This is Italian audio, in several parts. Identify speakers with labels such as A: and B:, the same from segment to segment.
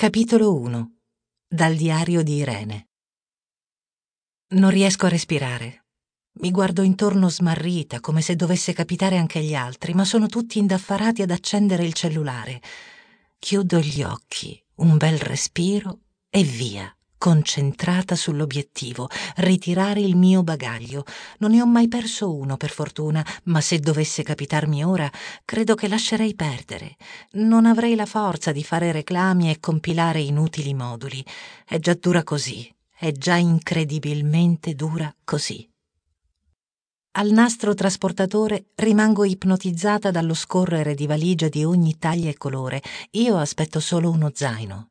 A: Capitolo 1 Dal diario di Irene Non riesco a respirare. Mi guardo intorno smarrita, come se dovesse capitare anche agli altri, ma sono tutti indaffarati ad accendere il cellulare. Chiudo gli occhi, un bel respiro e via concentrata sull'obiettivo, ritirare il mio bagaglio. Non ne ho mai perso uno, per fortuna, ma se dovesse capitarmi ora, credo che lascerei perdere. Non avrei la forza di fare reclami e compilare inutili moduli. È già dura così, è già incredibilmente dura così. Al nastro trasportatore rimango ipnotizzata dallo scorrere di valigie di ogni taglia e colore. Io aspetto solo uno zaino.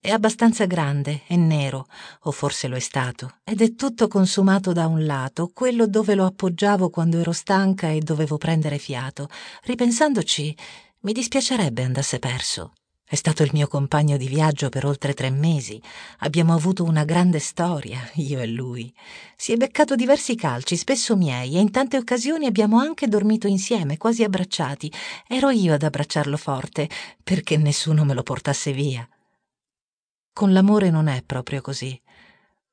A: È abbastanza grande, è nero, o forse lo è stato, ed è tutto consumato da un lato, quello dove lo appoggiavo quando ero stanca e dovevo prendere fiato. Ripensandoci, mi dispiacerebbe andasse perso. È stato il mio compagno di viaggio per oltre tre mesi. Abbiamo avuto una grande storia, io e lui. Si è beccato diversi calci, spesso miei, e in tante occasioni abbiamo anche dormito insieme, quasi abbracciati. Ero io ad abbracciarlo forte, perché nessuno me lo portasse via. Con l'amore non è proprio così.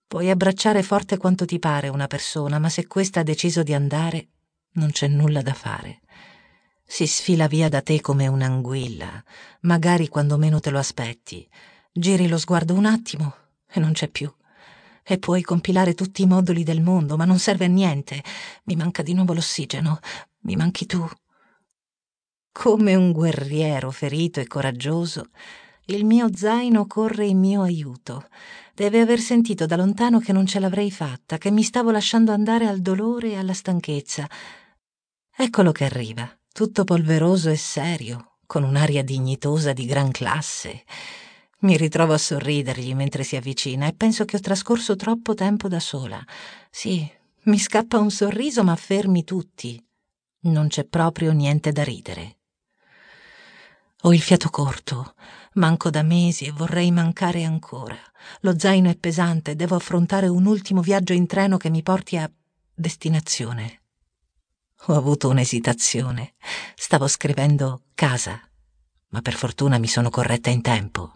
A: Puoi abbracciare forte quanto ti pare una persona, ma se questa ha deciso di andare, non c'è nulla da fare. Si sfila via da te come un'anguilla, magari quando meno te lo aspetti. Giri lo sguardo un attimo e non c'è più. E puoi compilare tutti i moduli del mondo, ma non serve a niente. Mi manca di nuovo l'ossigeno. Mi manchi tu. Come un guerriero ferito e coraggioso, il mio zaino corre in mio aiuto. Deve aver sentito da lontano che non ce l'avrei fatta, che mi stavo lasciando andare al dolore e alla stanchezza. Eccolo che arriva, tutto polveroso e serio, con un'aria dignitosa di gran classe. Mi ritrovo a sorridergli mentre si avvicina e penso che ho trascorso troppo tempo da sola. Sì, mi scappa un sorriso, ma fermi tutti. Non c'è proprio niente da ridere. Ho il fiato corto, manco da mesi e vorrei mancare ancora. Lo zaino è pesante, devo affrontare un ultimo viaggio in treno che mi porti a destinazione. Ho avuto un'esitazione. Stavo scrivendo casa, ma per fortuna mi sono corretta in tempo.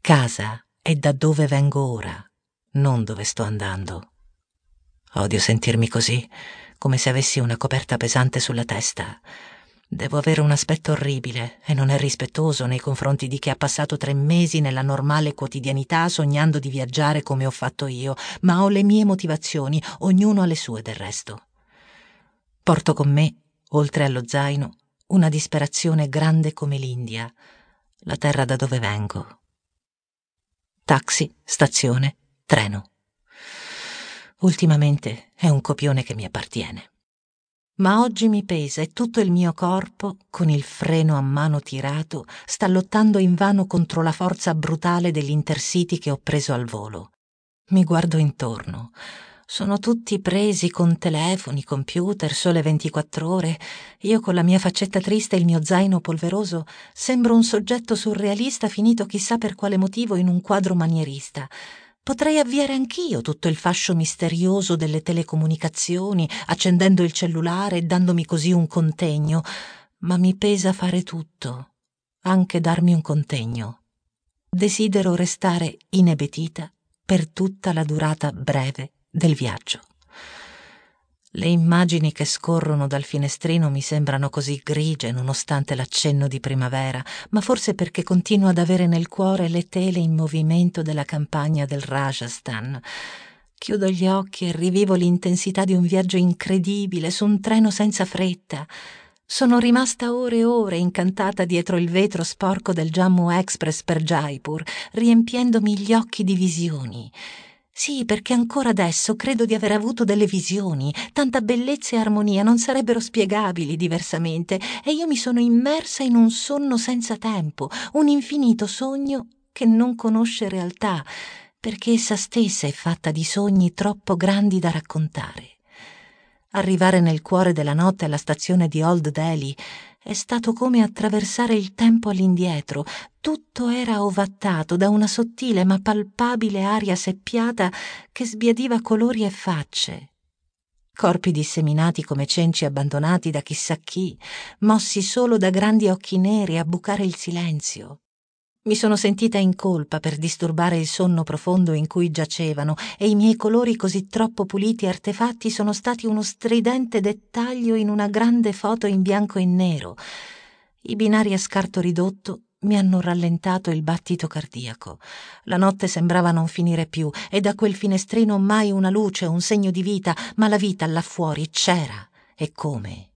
A: Casa è da dove vengo ora, non dove sto andando. Odio sentirmi così, come se avessi una coperta pesante sulla testa. Devo avere un aspetto orribile e non è rispettoso nei confronti di chi ha passato tre mesi nella normale quotidianità sognando di viaggiare come ho fatto io, ma ho le mie motivazioni, ognuno ha le sue del resto. Porto con me, oltre allo zaino, una disperazione grande come l'India, la terra da dove vengo. Taxi, stazione, treno. Ultimamente è un copione che mi appartiene ma oggi mi pesa e tutto il mio corpo, con il freno a mano tirato, sta lottando invano contro la forza brutale degli intercity che ho preso al volo. Mi guardo intorno. Sono tutti presi con telefoni, computer, sole 24 ore. Io con la mia faccetta triste e il mio zaino polveroso sembro un soggetto surrealista finito chissà per quale motivo in un quadro manierista. Potrei avviare anch'io tutto il fascio misterioso delle telecomunicazioni, accendendo il cellulare e dandomi così un contegno, ma mi pesa fare tutto, anche darmi un contegno. Desidero restare inebetita per tutta la durata breve del viaggio. Le immagini che scorrono dal finestrino mi sembrano così grigie nonostante l'accenno di primavera, ma forse perché continuo ad avere nel cuore le tele in movimento della campagna del Rajasthan. Chiudo gli occhi e rivivo l'intensità di un viaggio incredibile su un treno senza fretta. Sono rimasta ore e ore incantata dietro il vetro sporco del Jammu Express per Jaipur, riempiendomi gli occhi di visioni. Sì, perché ancora adesso credo di aver avuto delle visioni, tanta bellezza e armonia non sarebbero spiegabili diversamente, e io mi sono immersa in un sonno senza tempo, un infinito sogno che non conosce realtà, perché essa stessa è fatta di sogni troppo grandi da raccontare. Arrivare nel cuore della notte alla stazione di Old Delhi è stato come attraversare il tempo all'indietro. Tutto era ovattato da una sottile ma palpabile aria seppiata che sbiadiva colori e facce. Corpi disseminati come cenci abbandonati da chissà chi, mossi solo da grandi occhi neri a bucare il silenzio. Mi sono sentita in colpa per disturbare il sonno profondo in cui giacevano e i miei colori così troppo puliti e artefatti sono stati uno stridente dettaglio in una grande foto in bianco e nero. I binari a scarto ridotto mi hanno rallentato il battito cardiaco. La notte sembrava non finire più e da quel finestrino mai una luce, un segno di vita, ma la vita là fuori c'era. E come?